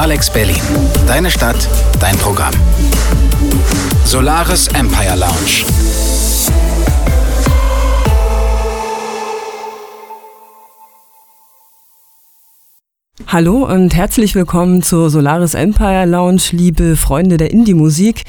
Alex Berlin. Deine Stadt, dein Programm. Solaris Empire Lounge. Hallo und herzlich willkommen zur Solaris Empire Lounge, liebe Freunde der Indie-Musik.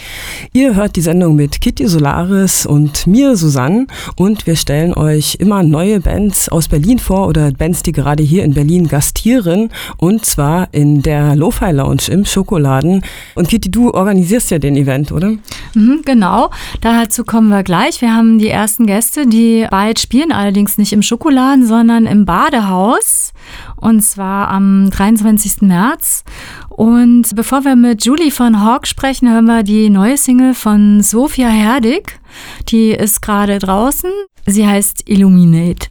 Ihr hört die Sendung mit Kitty Solaris und mir, Susanne, und wir stellen euch immer neue Bands aus Berlin vor oder Bands, die gerade hier in Berlin gastieren und zwar in der Lo-Fi Lounge im Schokoladen. Und Kitty, du organisierst ja den Event, oder? Mhm, genau, dazu kommen wir gleich. Wir haben die ersten Gäste, die bald spielen, allerdings nicht im Schokoladen, sondern im Badehaus und zwar am 23. März. Und bevor wir mit Julie von Hawk sprechen, hören wir die neue Single von Sophia Herdig. Die ist gerade draußen. Sie heißt Illuminate.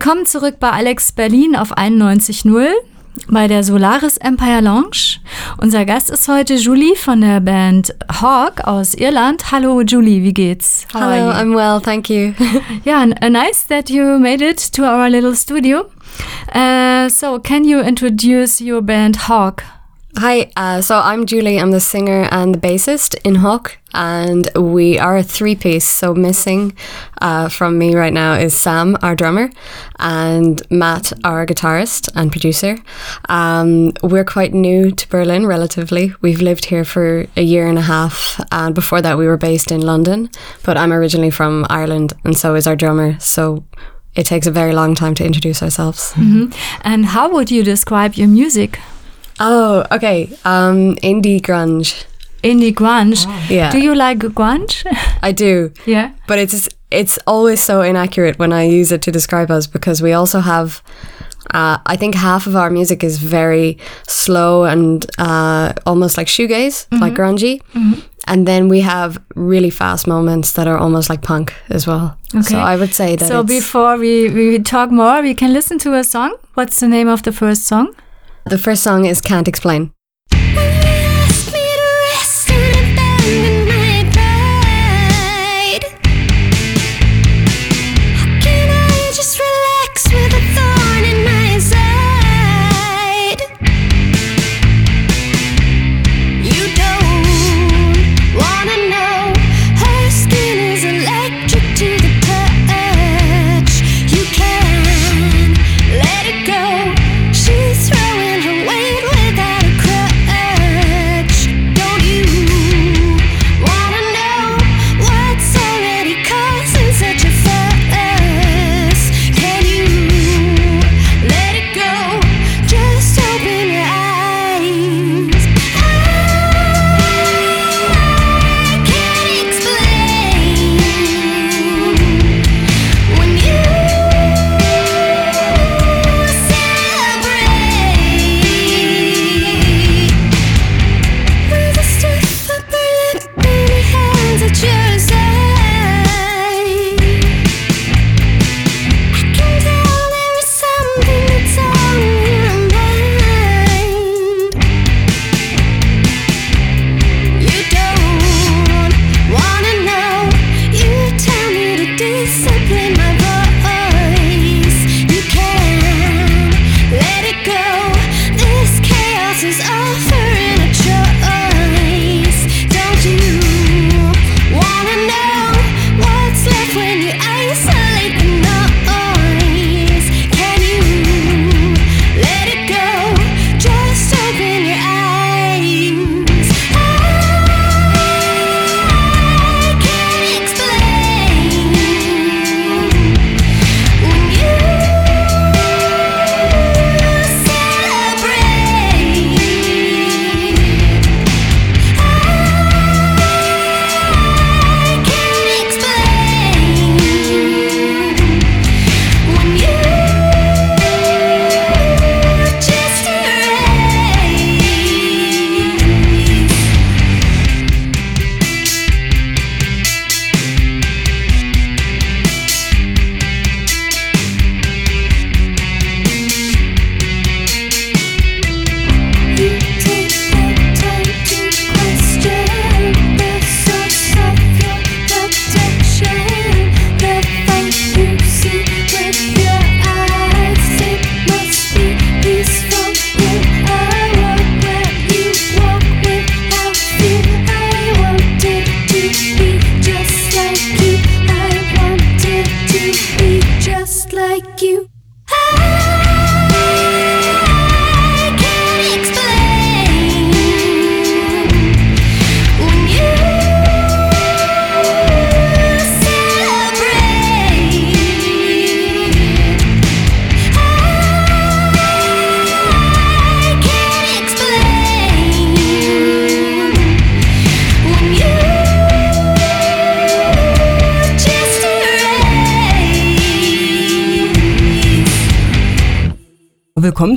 Willkommen zurück bei Alex Berlin auf 91.0. bei der Solaris Empire Lounge. Unser Gast ist heute Julie von der Band Hawk aus Irland. Hallo Julie, wie geht's? How Hello, I'm well, thank you. yeah, uh, nice that you made it to our little studio. Uh, so, can you introduce your band Hawk? Hi, uh, so I'm Julie. I'm the singer and the bassist in Hawk, and we are a three piece. So, missing uh, from me right now is Sam, our drummer, and Matt, our guitarist and producer. Um, we're quite new to Berlin, relatively. We've lived here for a year and a half, and before that, we were based in London. But I'm originally from Ireland, and so is our drummer. So, it takes a very long time to introduce ourselves. Mm -hmm. And how would you describe your music? Oh, okay. Um, indie grunge. Indie grunge. Oh. Yeah. Do you like grunge? I do. Yeah. But it's it's always so inaccurate when I use it to describe us because we also have. Uh, I think half of our music is very slow and uh, almost like shoegaze, mm -hmm. like grungy. Mm -hmm. And then we have really fast moments that are almost like punk as well. Okay. So I would say that. So before we, we talk more, we can listen to a song. What's the name of the first song? The first song is Can't Explain.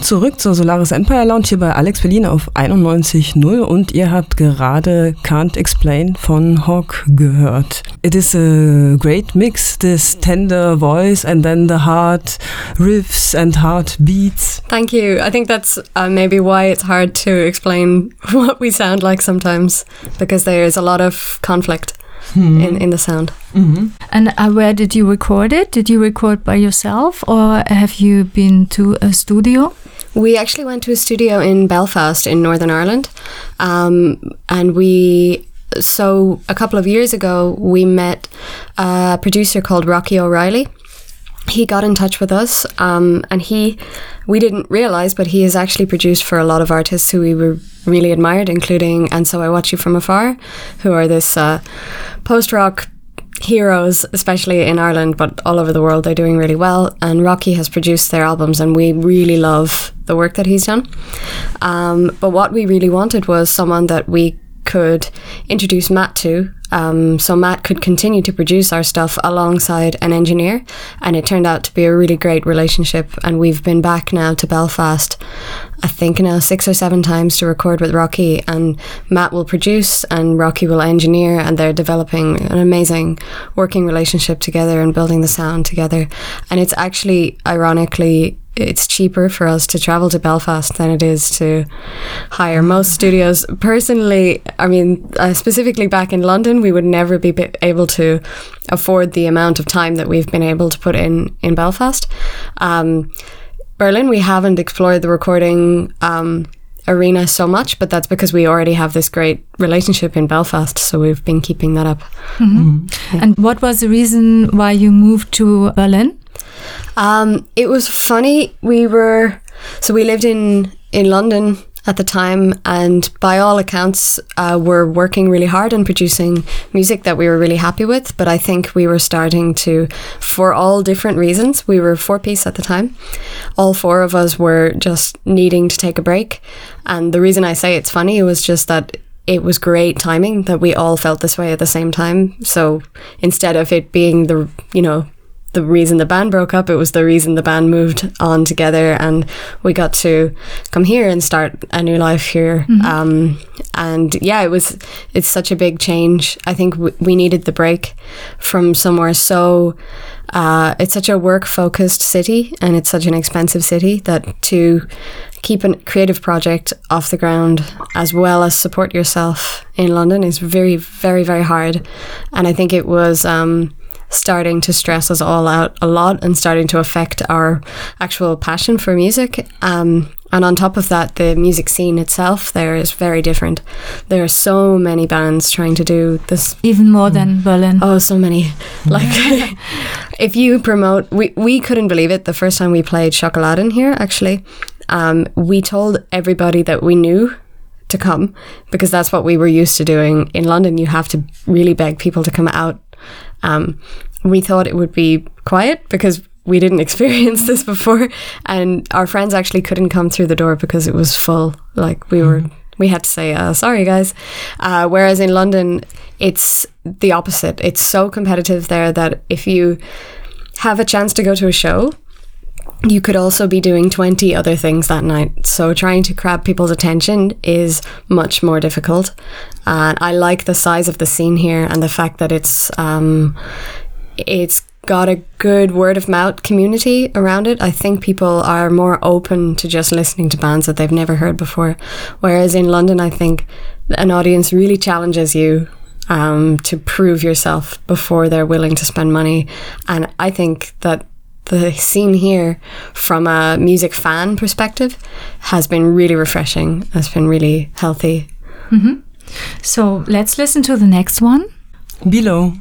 Willkommen zurück zur Solaris Empire Lounge hier bei Alex Berlin auf 91.0 und ihr habt gerade Can't Explain von Hawk gehört. It is a great mix, this tender voice and then the hard riffs and hard beats. Thank you. I think that's uh, maybe why it's hard to explain what we sound like sometimes because there is a lot of conflict in, in the sound. And uh, where did you record it? Did you record by yourself or have you been to a studio? We actually went to a studio in Belfast in Northern Ireland. Um, and we, so a couple of years ago, we met a producer called Rocky O'Reilly. He got in touch with us um, and he, we didn't realize, but he has actually produced for a lot of artists who we were really admired, including And So I Watch You From Afar, who are this uh, post rock heroes, especially in Ireland, but all over the world, they're doing really well. And Rocky has produced their albums, and we really love the work that he's done. Um, but what we really wanted was someone that we could introduce Matt to. Um, so Matt could continue to produce our stuff alongside an engineer, and it turned out to be a really great relationship. And we've been back now to Belfast, I think now six or seven times to record with Rocky, and Matt will produce and Rocky will engineer, and they're developing an amazing working relationship together and building the sound together. And it's actually, ironically, it's cheaper for us to travel to Belfast than it is to hire most studios. Personally, I mean, uh, specifically back in London, we would never be able to afford the amount of time that we've been able to put in in Belfast. Um, Berlin, we haven't explored the recording um, arena so much, but that's because we already have this great relationship in Belfast, so we've been keeping that up. And what was the reason why you moved to Berlin? Um, it was funny. We were so we lived in in London at the time, and by all accounts, uh, were working really hard and producing music that we were really happy with. But I think we were starting to, for all different reasons, we were four piece at the time. All four of us were just needing to take a break, and the reason I say it's funny was just that it was great timing that we all felt this way at the same time. So instead of it being the you know the reason the band broke up, it was the reason the band moved on together, and we got to come here and start a new life here. Um, and yeah, it was it's such a big change. I think w- we needed the break from somewhere so. Uh, it's such a work focused city, and it's such an expensive city that to keep a creative project off the ground as well as support yourself in London is very, very, very hard. And I think it was. Um, starting to stress us all out a lot and starting to affect our actual passion for music. Um, and on top of that, the music scene itself there is very different. There are so many bands trying to do this. Even more than Berlin. Oh, so many. Like, if you promote, we, we couldn't believe it the first time we played Schokoladen here, actually. Um, we told everybody that we knew to come because that's what we were used to doing in London. You have to really beg people to come out um, we thought it would be quiet because we didn't experience this before, and our friends actually couldn't come through the door because it was full. Like we were, we had to say, uh, "Sorry, guys." Uh, whereas in London, it's the opposite. It's so competitive there that if you have a chance to go to a show, you could also be doing 20 other things that night. So trying to grab people's attention is much more difficult. And I like the size of the scene here and the fact that it's um, it's got a good word of mouth community around it. I think people are more open to just listening to bands that they've never heard before. Whereas in London, I think an audience really challenges you um, to prove yourself before they're willing to spend money. And I think that the scene here, from a music fan perspective, has been really refreshing. Has been really healthy. Mm-hmm. So let's listen to the next one. Below.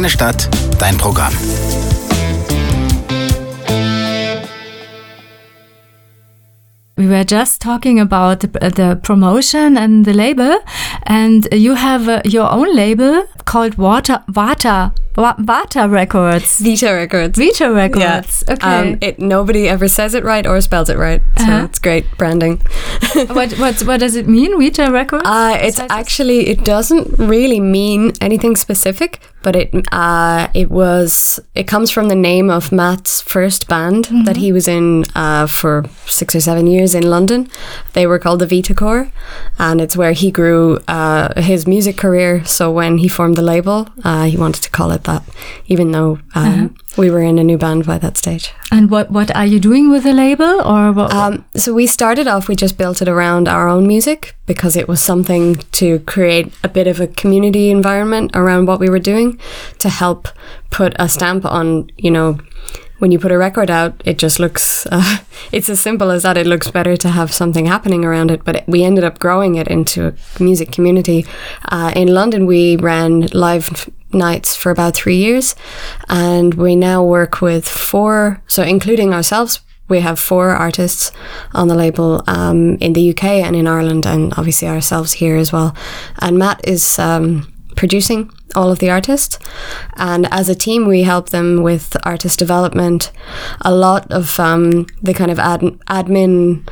Deine Stadt, dein Programm. We were just talking about the, the promotion and the label, and you have uh, your own label called Water Vata Wa- Vata Records. Vita Records. Vita Records. Yeah. Okay. Um, it nobody ever says it right or spells it right, so Uh-huh. it's great branding. what what what does it mean? Vita Records. Uh, it's Says- actually it doesn't really mean anything specific, but it uh, it was it comes from the name of Matt's first band that he was in uh, for six or seven years in London. They were called the Vita Core, and it's where he grew uh, his music career. So when he formed the label, uh, he wanted to call it that, even though um, we were in a new band by that stage. And what what are you doing with the label, or what? Um, so we started off, we just built it around our own music because it was something to create a bit of a community environment around what we were doing to help put a stamp on, you know, when you put a record out, it just looks, uh, it's as simple as that. It looks better to have something happening around it. But it, we ended up growing it into a music community. Uh, in London, we ran live nights for about three years, and we now work with four, so including ourselves, we have four artists on the label um, in the UK and in Ireland, and obviously ourselves here as well. And Matt is um, producing all of the artists, and as a team, we help them with artist development. A lot of um, the kind of ad- admin,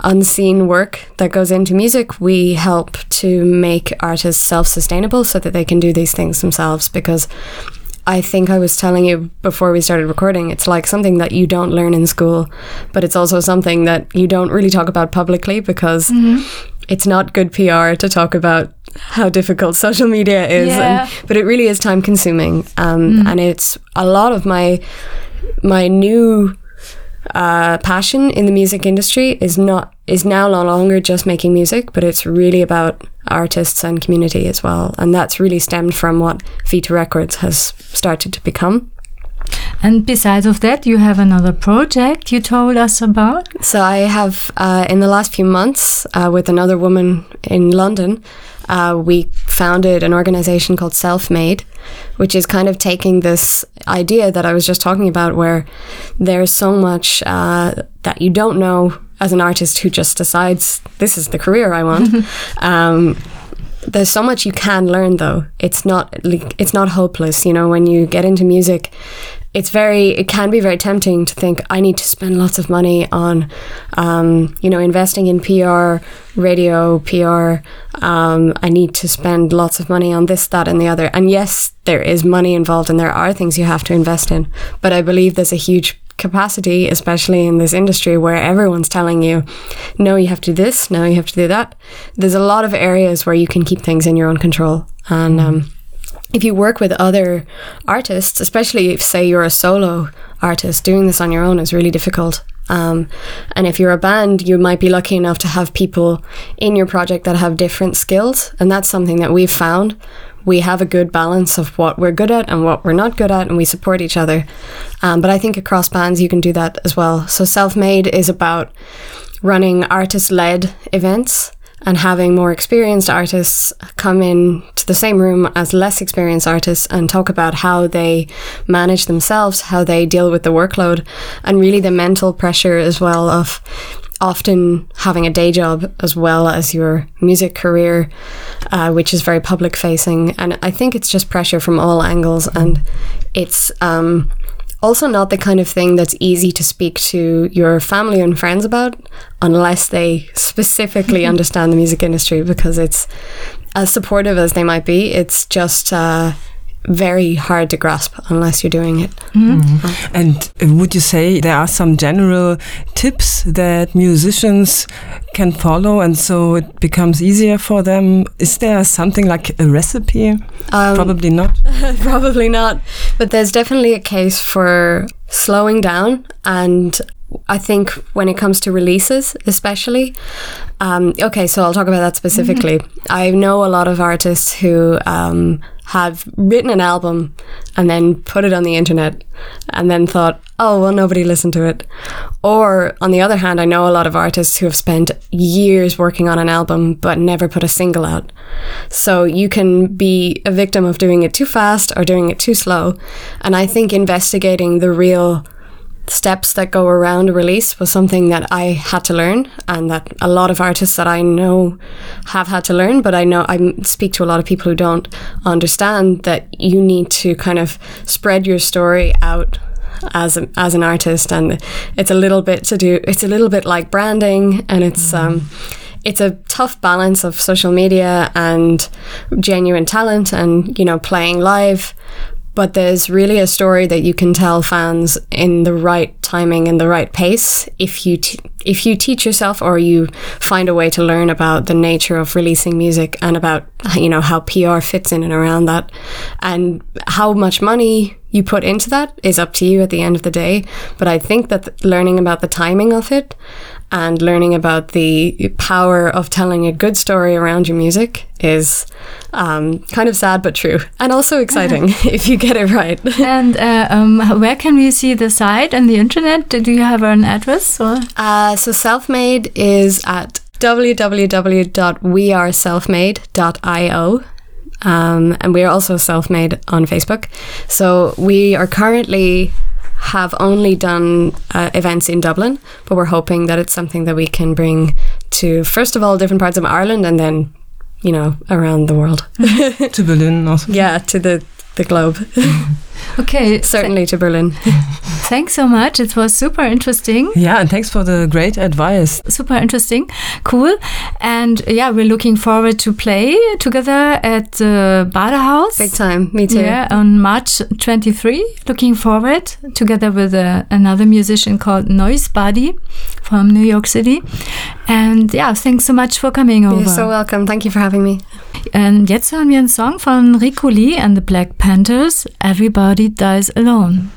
unseen work that goes into music, we help to make artists self-sustainable so that they can do these things themselves. Because I think I was telling you before we started recording, it's like something that you don't learn in school, but it's also something that you don't really talk about publicly because it's not good PR to talk about how difficult social media is. Yeah. And, but it really is time consuming. Um, And it's a lot of my my new uh, passion in the music industry is not is now no longer just making music, but it's really about artists and community as well, and that's really stemmed from what Vita Records has started to become. and besides of that, you have another project you told us about. So I have uh, in the last few months uh, with another woman in London. Uh, we founded an organization called Self Made, which is kind of taking this idea that I was just talking about, where there's so much uh, that you don't know as an artist who just decides this is the career I want. um, there's so much you can learn though it's not like it's not hopeless you know when you get into music it's very it can be very tempting to think i need to spend lots of money on um, you know investing in pr radio pr um, i need to spend lots of money on this that and the other and yes there is money involved and there are things you have to invest in but i believe there's a huge capacity, especially in this industry where everyone's telling you, no, you have to do this, no, you have to do that. There's a lot of areas where you can keep things in your own control. And um, if you work with other artists, especially if, say, you're a solo artist, doing this on your own is really difficult. Um, and if you're a band, you might be lucky enough to have people in your project that have different skills. And that's something that we've found. We have a good balance of what we're good at and what we're not good at, and we support each other. Um, but I think across bands, you can do that as well. So, Self Made is about running artist led events and having more experienced artists come in to the same room as less experienced artists and talk about how they manage themselves, how they deal with the workload, and really the mental pressure as well of often having a day job as well as your music career, uh, which is very public facing. And I think it's just pressure from all angles, and it's um, also not the kind of thing that's easy to speak to your family and friends about unless they specifically understand the music industry because it's as supportive as they might be. It's just uh, very hard to grasp unless you're doing it. And would you say there are some general tips that musicians can follow and so it becomes easier for them? Is there something like a recipe? Um, Probably not. Probably not. But there's definitely a case for slowing down. And I think when it comes to releases, especially, um, okay, so I'll talk about that specifically. I know a lot of artists who um, have written an album and then put it on the internet and then thought, oh, well, nobody listened to it. Or on the other hand, I know a lot of artists who have spent years working on an album but never put a single out. So you can be a victim of doing it too fast or doing it too slow. And I think investigating the real steps that go around a release was something that I had to learn and that a lot of artists that I know have had to learn but I know I speak to a lot of people who don't understand that you need to kind of spread your story out as a, as an artist and it's a little bit to do it's a little bit like branding and it's um it's a tough balance of social media and genuine talent and you know playing live but there's really a story that you can tell fans in the right timing and the right pace if you t- if you teach yourself or you find a way to learn about the nature of releasing music and about you know how PR fits in and around that. And how much money you put into that is up to you at the end of the day. But I think that learning about the timing of it and learning about the power of telling a good story around your music is um, kind of sad but true and also exciting if you get it right. And uh, um, where can we see the site and the internet? Do you have an address? Or? Uh, so Selfmade is at www.weareselfmade.io. Um, and we are also self-made on Facebook. So we are currently have only done uh, events in Dublin, but we're hoping that it's something that we can bring to first of all different parts of Ireland and then, you know, around the world. to Berlin also. yeah, to the the globe. Okay, Certainly to Berlin. thanks so much. It was super interesting. Yeah, and thanks for the great advice. super interesting cool and yeah we're looking forward to play together at the Badehaus Big time. Me too. yeah on March 23 looking forward together with uh, another musician called Noise Body from New York City and yeah thanks so much for coming over You're so welcome. Thank you for having me. und jetzt hören wir einen Song von Rico Lee and the Black Panthers Everybody Dies Alone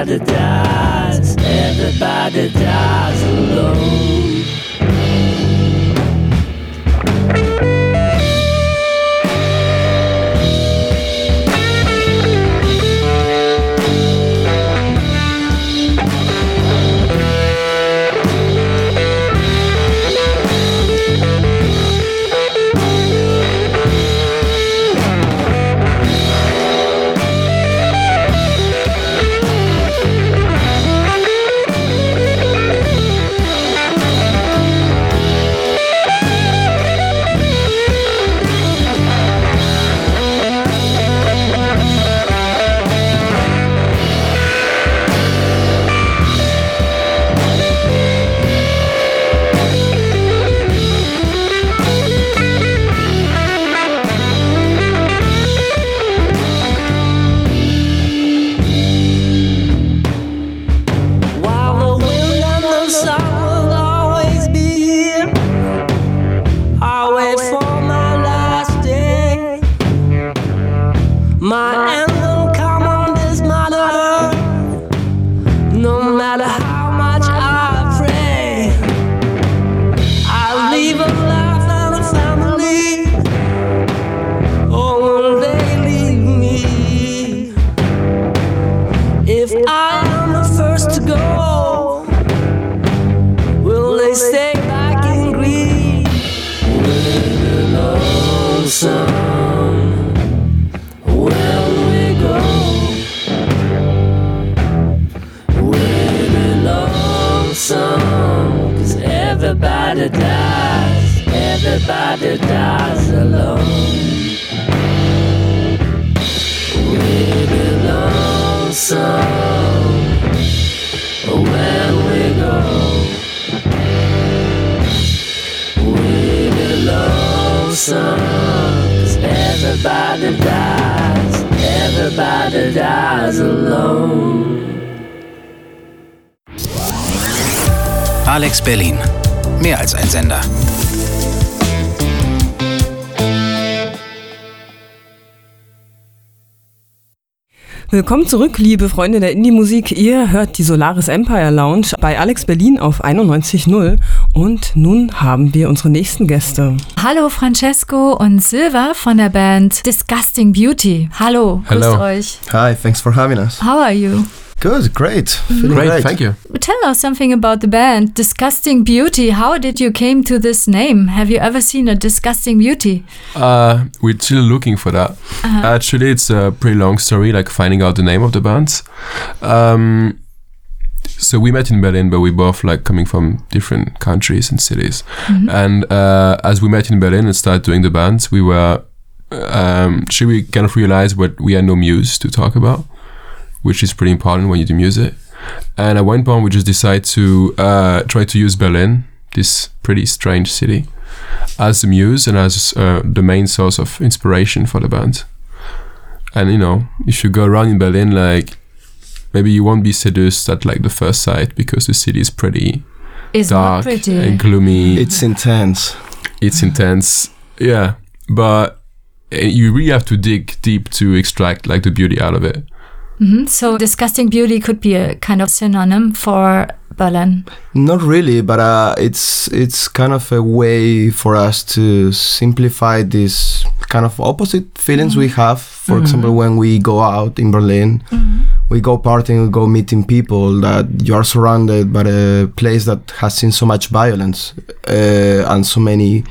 everybody dies, everybody dies alone. Alex Berlin. Mehr als ein Sender. Willkommen zurück, liebe Freunde der Indie-Musik. Ihr hört die Solaris Empire Lounge bei Alex Berlin auf 91.0 und nun haben wir unsere nächsten Gäste. Hallo Francesco und Silva von der Band Disgusting Beauty. Hallo, grüßt Hello. euch. Hi, thanks for having us. How are you? Good, great. Feeling Great, great. thank you. Tell us something about the band Disgusting Beauty. How did you came to this name? Have you ever seen a Disgusting Beauty? Uh, we're still looking for that. Actually, it's a pretty long story, like finding out the name of the bands. Um, so we met in Berlin, but we both like coming from different countries and cities. And uh, as we met in Berlin and started doing the bands, we were um, should we kind of realize what we had no muse to talk about, which is pretty important when you do music. And at one point, we just decided to uh, try to use Berlin, this pretty strange city, as the muse and as uh, the main source of inspiration for the band. And you know, if you go around in Berlin, like maybe you won't be seduced at like the first sight because the city is pretty Is dark not pretty. and gloomy. It's intense. it's intense, yeah. But uh, you really have to dig deep to extract like the beauty out of it. Mhm. So Disgusting Beauty could be a kind of synonym for Berlin. Not really, but uh, it's it's kind of a way for us to simplify these kind of opposite feelings we have. For example, when we go out in Berlin, we go partying, we go meeting people that you are surrounded by a place that has seen so much violence uh, and so many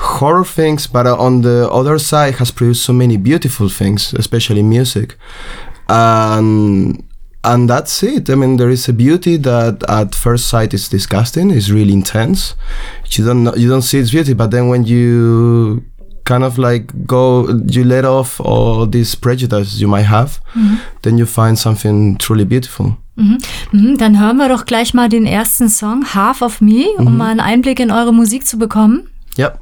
horror things, but uh, on the other side has produced so many beautiful things, especially music. And and that's it. I mean, there is a beauty that at first sight is disgusting, It's really intense. You don't know, you don't see its beauty, but then when you kind of like go, you let off all these prejudices you might have, then you find something truly beautiful. Mhm, Dann hören wir doch gleich mal den ersten Song, Half of Me, um mal einen Einblick in eure Musik zu bekommen. Yep.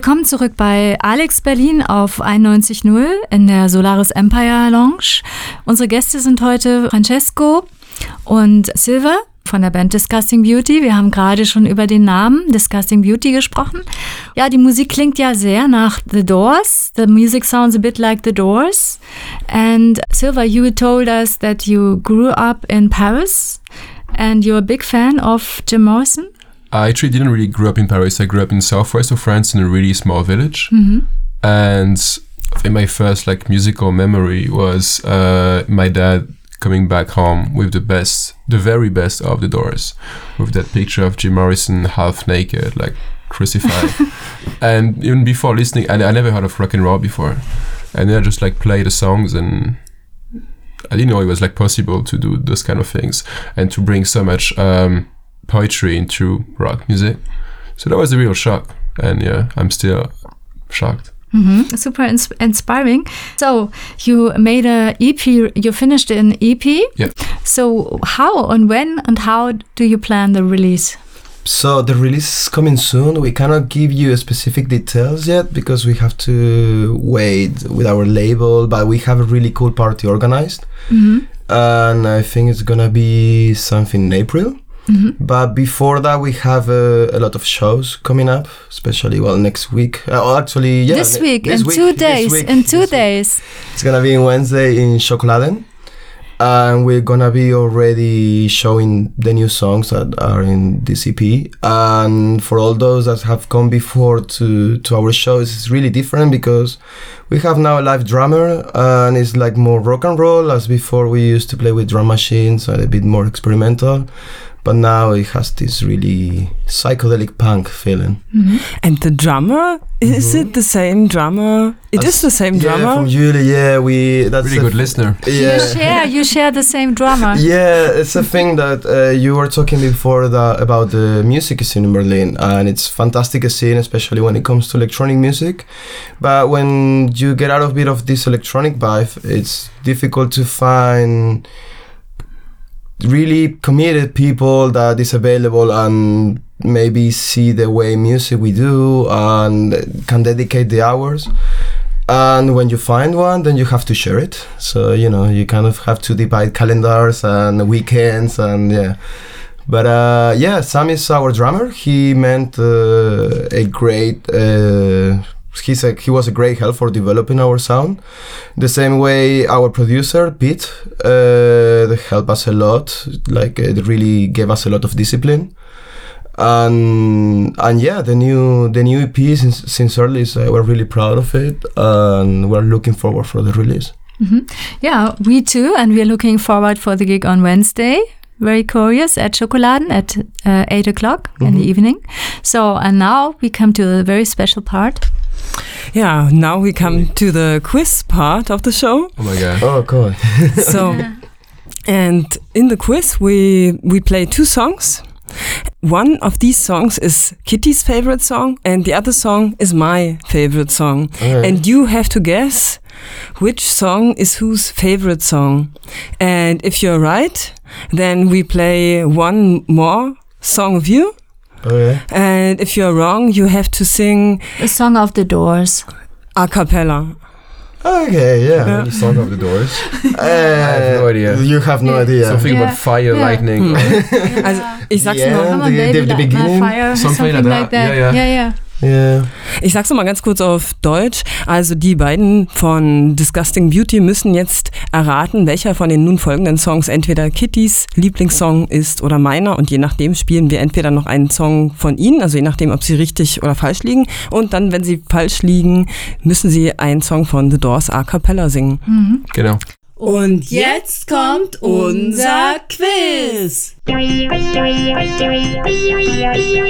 Willkommen zurück bei Alex Berlin auf 91.0 in der Solaris Empire Lounge. Unsere Gäste sind heute Francesco und Silver von der Band Disgusting Beauty. Wir haben gerade schon über den Namen Disgusting Beauty gesprochen. Ja, die Musik klingt ja sehr nach The Doors. The music sounds a bit like The Doors. And Silver, you told us that you grew up in Paris and you're a big fan of Jim Morrison. I actually didn't really grow up in Paris. I grew up in southwest of France in a really small village. And I think my first like musical memory was uh, my dad coming back home with the best, the very best of the Doors, with that picture of Jim Morrison half naked, like crucified. and even before listening, I, I never heard of rock and roll before, and then I just like play the songs and. I didn't know it was like possible to do those kind of things and to bring so much um, poetry into rock music. So that was a real shock, and yeah, I'm still shocked. Mm-hmm. super ins inspiring. So you made a EP. You finished an EP. Yeah. So how and when and how do you plan the release? So the release is coming soon. We cannot give you specific details yet because we have to wait with our label. But we have a really cool party organized, mm-hmm. and I think it's gonna be something in April. But before that, we have uh, a lot of shows coming up, especially well next week. Uh, oh, actually, yeah, this week in two days. in two week. days. It's gonna be on Wednesday in Schokoladen. And we're gonna be already showing the new songs that are in EP. And for all those that have come before to, to our shows, it's really different because we have now a live drummer and it's like more rock and roll as before we used to play with drum machines and a bit more experimental. But now it has this really psychedelic punk feeling. And the drummer, is it the same drummer? It is the same Yeah, drummer. from Julie, yeah, we that's Really a- good listener. Yeah. You share. You share the same drummer. Yeah, it's a thing that uh, you were talking before that about the music scene in Berlin, and it's fantastic scene, especially when it comes to electronic music. But when you get out of a bit of this electronic vibe, it's difficult to find really committed people that is available and maybe see the way music we do and can dedicate the hours. And when you find one then you have to share it. So you know you kind of have to divide calendars and weekends and yeah. But uh, yeah sam is our drummer. He meant uh, a great uh, he's a, he was a great help for developing our sound. The same way our producer Pete uh, helped us a lot. Like uh, they really gave us a lot of discipline. And and yeah, the new the new EP since since early, uh, we're really proud of it, and we're looking forward for the release. Yeah, we too, and we're looking forward for the gig on Wednesday. Very curious at Schokoladen at uh, 8 o'clock in the evening. So, and now we come to a very special part. Yeah, now we come to the quiz part of the show. Oh my god. Oh, cool. So, and in the quiz, we we play two songs. One of these songs is Kitty's favorite song, and the other song is my favorite song. Alright. And you have to guess which song is whose favorite song. And if you're right, then we play one more song of you. Okay. And if you're wrong, you have to sing a song of the doors. a cappella. Okay, yeah. Yeah. The song of the doors. Uh, have no idea. You have no idea. Something Yeah. about fire, Yeah. lightning. Also, ich sag's Yeah. nur. Come on, the- baby, the- the beginning, fire. something Something, like like that. that. Yeah, yeah, yeah. Yeah. Ich sag's nochmal ganz kurz auf Deutsch. Also die beiden von Disgusting Beauty müssen jetzt erraten, welcher von den nun folgenden Songs entweder Kittys Lieblingssong ist oder meiner. Und je nachdem spielen wir entweder noch einen Song von ihnen, also je nachdem, ob sie richtig oder falsch liegen. Und dann, wenn sie falsch liegen, müssen sie einen Song von The Doors a cappella singen. Genau. Und jetzt kommt unser Quiz.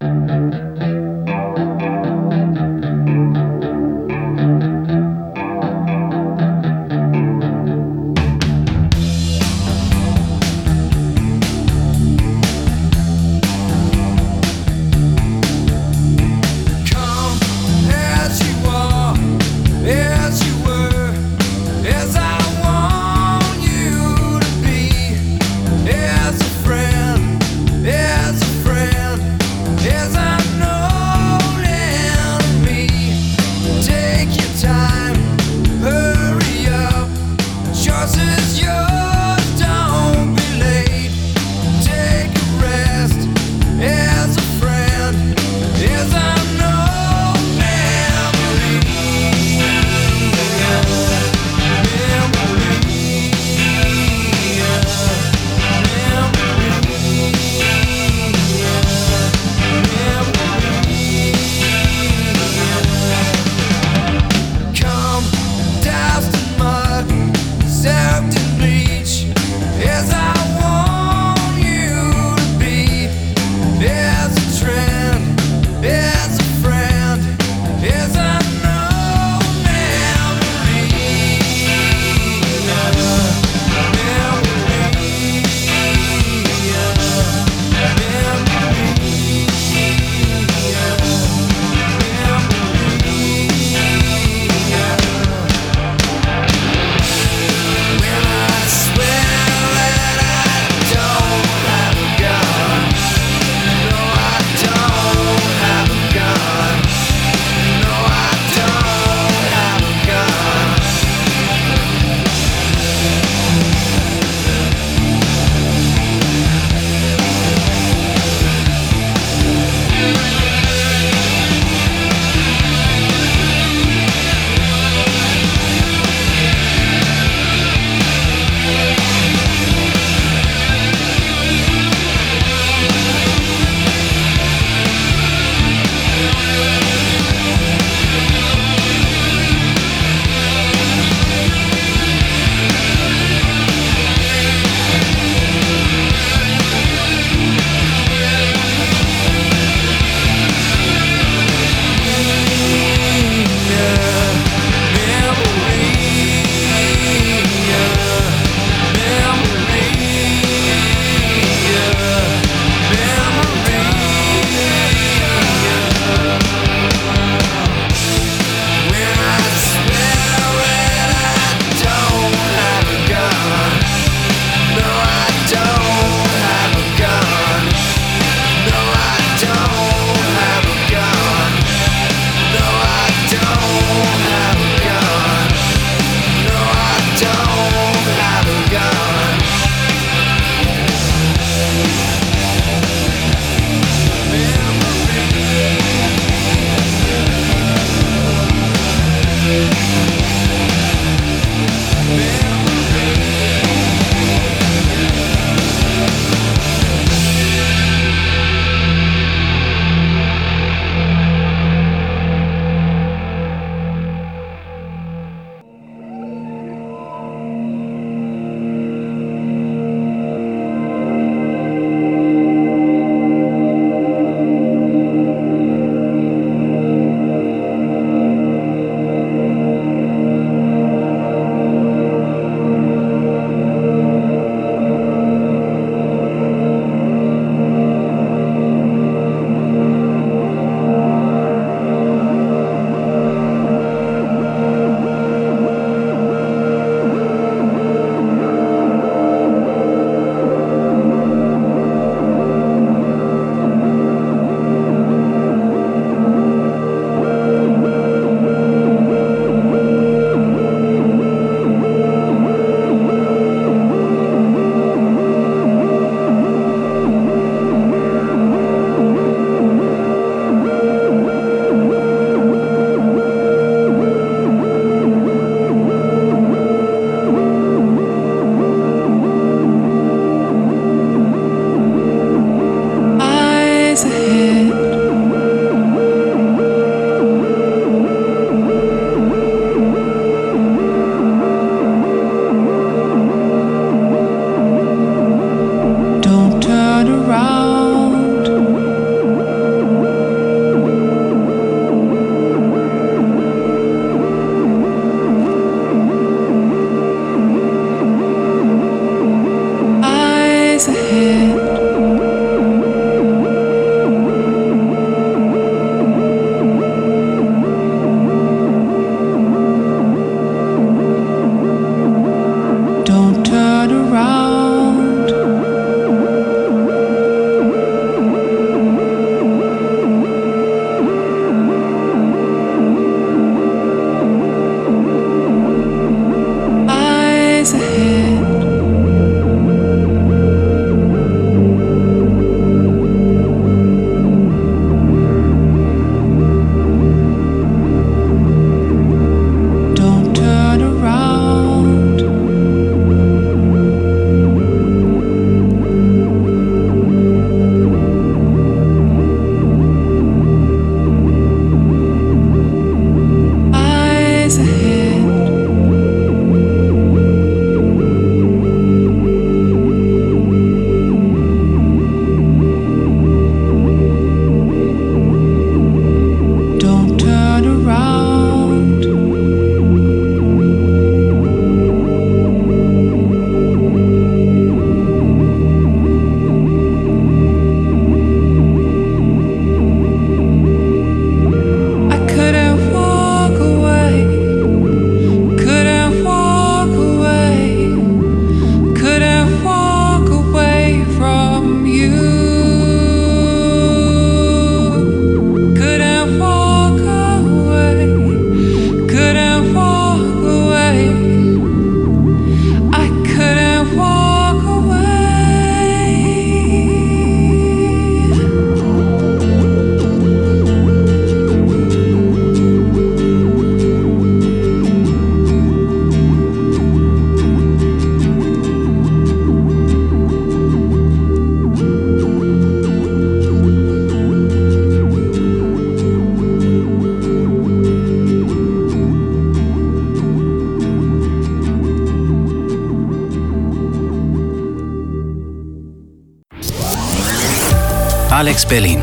Alex Berlin.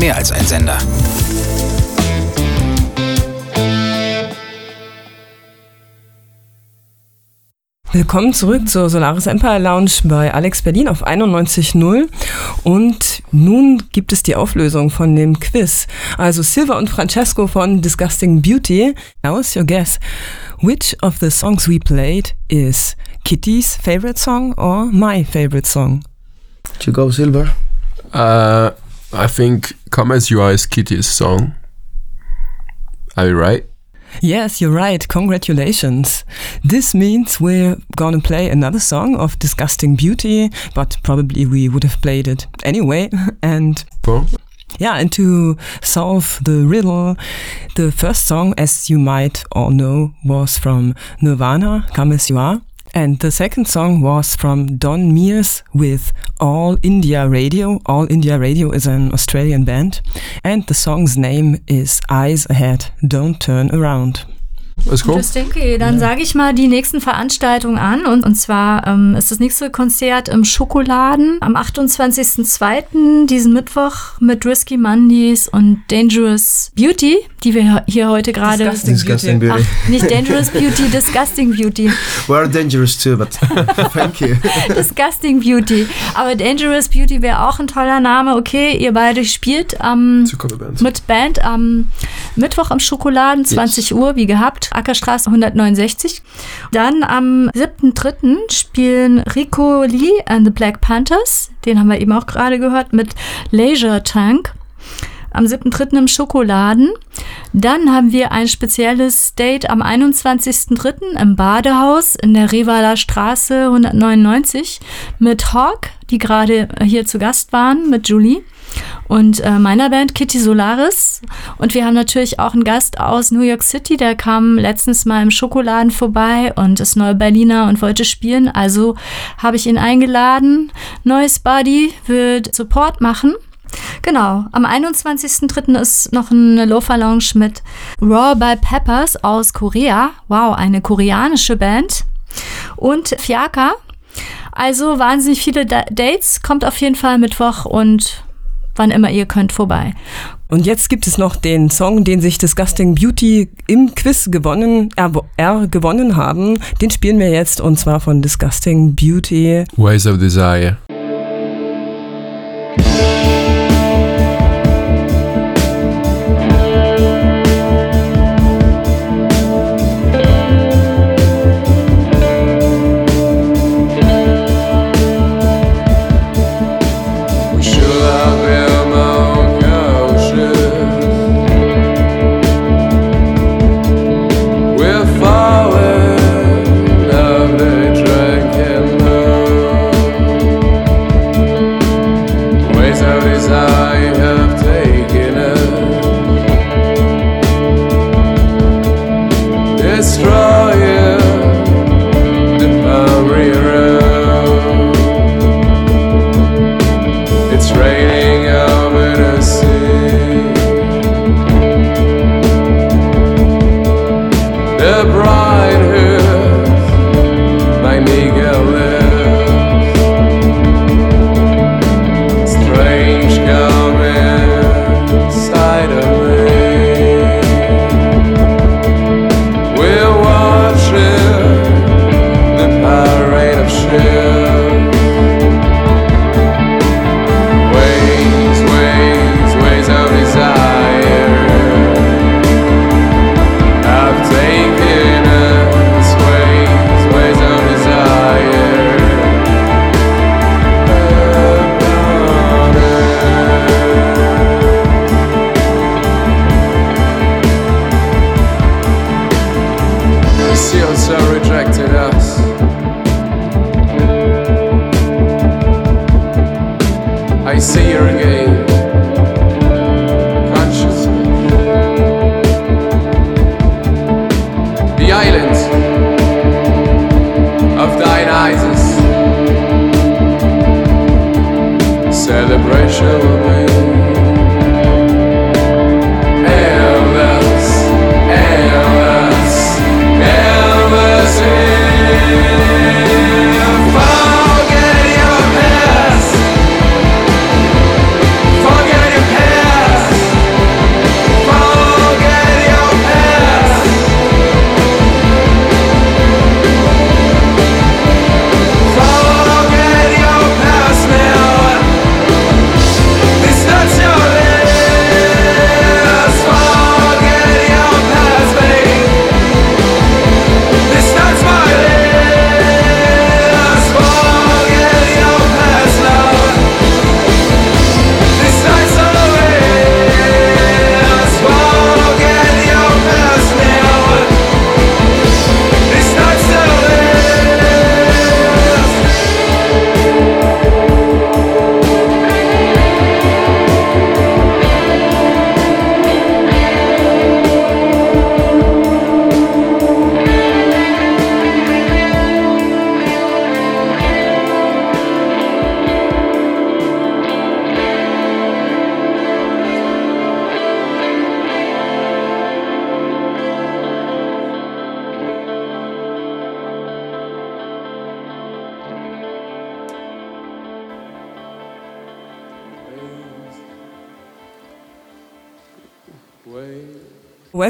Mehr als ein Sender. Willkommen zurück zur Solaris Empire Lounge bei Alex Berlin auf 91.0 und nun gibt es die Auflösung von dem Quiz. Also Silva und Francesco von Disgusting Beauty. Now is your guess. Which of the songs we played is Kitty's favorite song or my favorite song? To go silver. Uh, I think "Come as You Are" is Kitty's song. Are you right? Yes, you're right. Congratulations. This means we're gonna play another song of Disgusting Beauty, but probably we would have played it anyway. And yeah, and to solve the riddle, the first song, as you might all know, was from Nirvana, Come As You Are. And the second song was from Don Mears with All India Radio. All India Radio is an Australian band. And the song's name is Eyes Ahead, Don't Turn Around. That's cool. Interesting. Okay, dann sage ich mal die nächsten Veranstaltungen an. Und, und zwar ähm, ist das nächste Konzert im Schokoladen am 28.02. diesen Mittwoch mit Risky Mondays und Dangerous Beauty, die wir hier heute gerade. Disgusting Disgusting Beauty. beauty. Ach, nicht Dangerous Beauty, Disgusting Beauty. We're dangerous too, but thank you. Disgusting Beauty. Aber Dangerous Beauty wäre auch ein toller Name. Okay, ihr beide spielt Coverbands. mit Band am Mittwoch am Schokoladen, 20 Uhr, wie gehabt, Ackerstraße 169. Dann am 7.3. spielen Rico Lee and the Black Panthers, den haben wir eben auch gerade gehört, mit Leisure Tank. Am 7.3. im Schokoladen. Dann haben wir ein spezielles Date am 21.3. im Badehaus in der Revaler Straße 199 mit Hawk, die gerade hier zu Gast waren, mit Julie und äh, meiner Band Kitty Solaris. Und wir haben natürlich auch einen Gast aus New York City, der kam letztens mal im Schokoladen vorbei und ist Neu-Berliner und wollte spielen. Also habe ich ihn eingeladen. Neues Buddy wird Support machen. Genau, am 21.03. ist noch eine Lofa Lounge mit Raw by Peppers aus Korea. Wow, eine koreanische Band. Und Fiaka. Also wahnsinnig viele Da- Dates. Kommt auf jeden Fall Mittwoch und wann immer ihr könnt vorbei. Und jetzt gibt es noch den Song, den sich Disgusting Beauty im Quiz gewonnen, er, er gewonnen haben. Den spielen wir jetzt und zwar von Disgusting Beauty. Ways of Desire.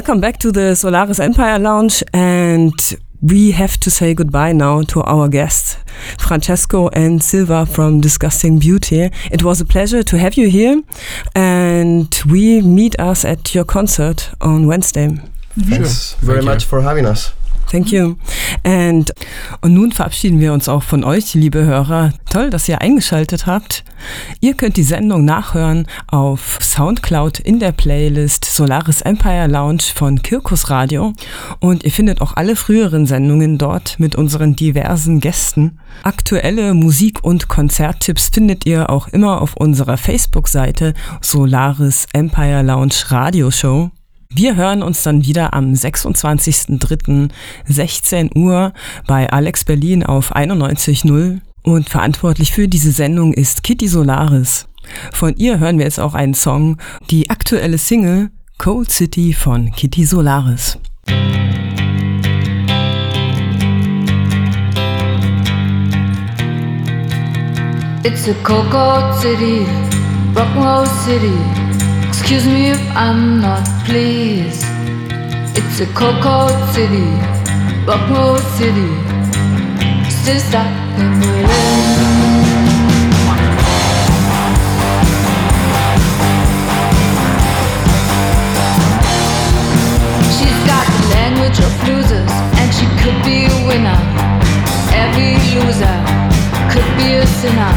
Welcome back to the Solaris Empire Lounge, and we have to say goodbye now to our guests, Francesco and Silva from Disgusting Beauty. It was a pleasure to have you here, and we meet us at your concert on Wednesday. Thanks very Thank you. much for having us. Thank you. And, und nun verabschieden wir uns auch von euch, liebe Hörer. Toll, dass ihr eingeschaltet habt. Ihr könnt die Sendung nachhören auf Soundcloud in der Playlist Solaris Empire Lounge von Kirkus Radio. Und ihr findet auch alle früheren Sendungen dort mit unseren diversen Gästen. Aktuelle Musik- und Konzerttipps findet ihr auch immer auf unserer Facebook-Seite Solaris Empire Lounge Radio Show. Wir hören uns dann wieder am 26.03.16 Uhr bei Alex Berlin auf 91.0 und verantwortlich für diese Sendung ist Kitty Solaris. Von ihr hören wir jetzt auch einen Song, die aktuelle Single Cold City von Kitty Solaris. It's a cocoa city, rock and roll city. Excuse me if I'm not pleased. It's a cocoa city, rock city. Still stuck in Berlin. She's got the language of losers, and she could be a winner. Every loser could be a sinner.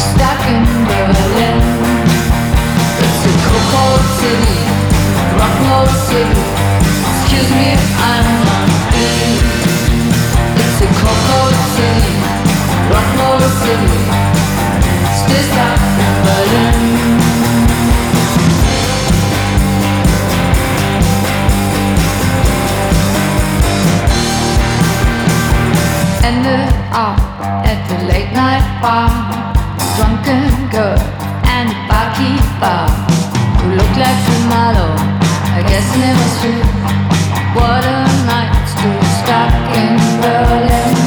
Stuck in Berlin. It's cocoa city, rock city. Excuse me I'm not pleased. It's a cocoa city, rock city. In Berlin. ended up at the late night bar. Drunken girl and a barkeeper who looked like Fumalo. I guess it was true. What a night to stuck in Berlin.